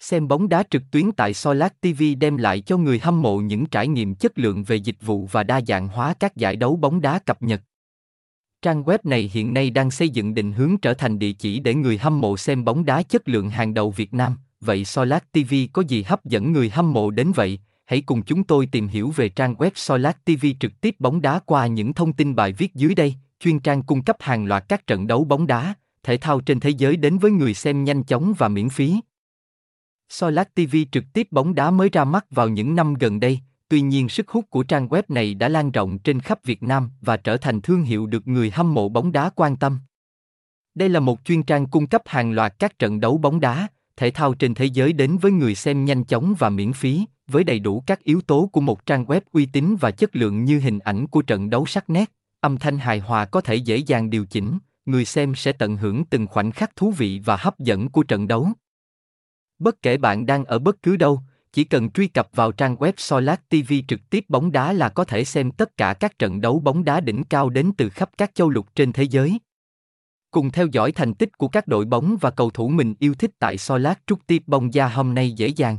Xem bóng đá trực tuyến tại Solar TV đem lại cho người hâm mộ những trải nghiệm chất lượng về dịch vụ và đa dạng hóa các giải đấu bóng đá cập nhật. Trang web này hiện nay đang xây dựng định hướng trở thành địa chỉ để người hâm mộ xem bóng đá chất lượng hàng đầu Việt Nam. Vậy Solar TV có gì hấp dẫn người hâm mộ đến vậy? Hãy cùng chúng tôi tìm hiểu về trang web Solar TV trực tiếp bóng đá qua những thông tin bài viết dưới đây. Chuyên trang cung cấp hàng loạt các trận đấu bóng đá, thể thao trên thế giới đến với người xem nhanh chóng và miễn phí. Solat TV trực tiếp bóng đá mới ra mắt vào những năm gần đây, tuy nhiên sức hút của trang web này đã lan rộng trên khắp Việt Nam và trở thành thương hiệu được người hâm mộ bóng đá quan tâm. Đây là một chuyên trang cung cấp hàng loạt các trận đấu bóng đá, thể thao trên thế giới đến với người xem nhanh chóng và miễn phí, với đầy đủ các yếu tố của một trang web uy tín và chất lượng như hình ảnh của trận đấu sắc nét, âm thanh hài hòa có thể dễ dàng điều chỉnh, người xem sẽ tận hưởng từng khoảnh khắc thú vị và hấp dẫn của trận đấu. Bất kể bạn đang ở bất cứ đâu, chỉ cần truy cập vào trang web Solat TV trực tiếp bóng đá là có thể xem tất cả các trận đấu bóng đá đỉnh cao đến từ khắp các châu lục trên thế giới. Cùng theo dõi thành tích của các đội bóng và cầu thủ mình yêu thích tại Solat trực tiếp bóng gia hôm nay dễ dàng.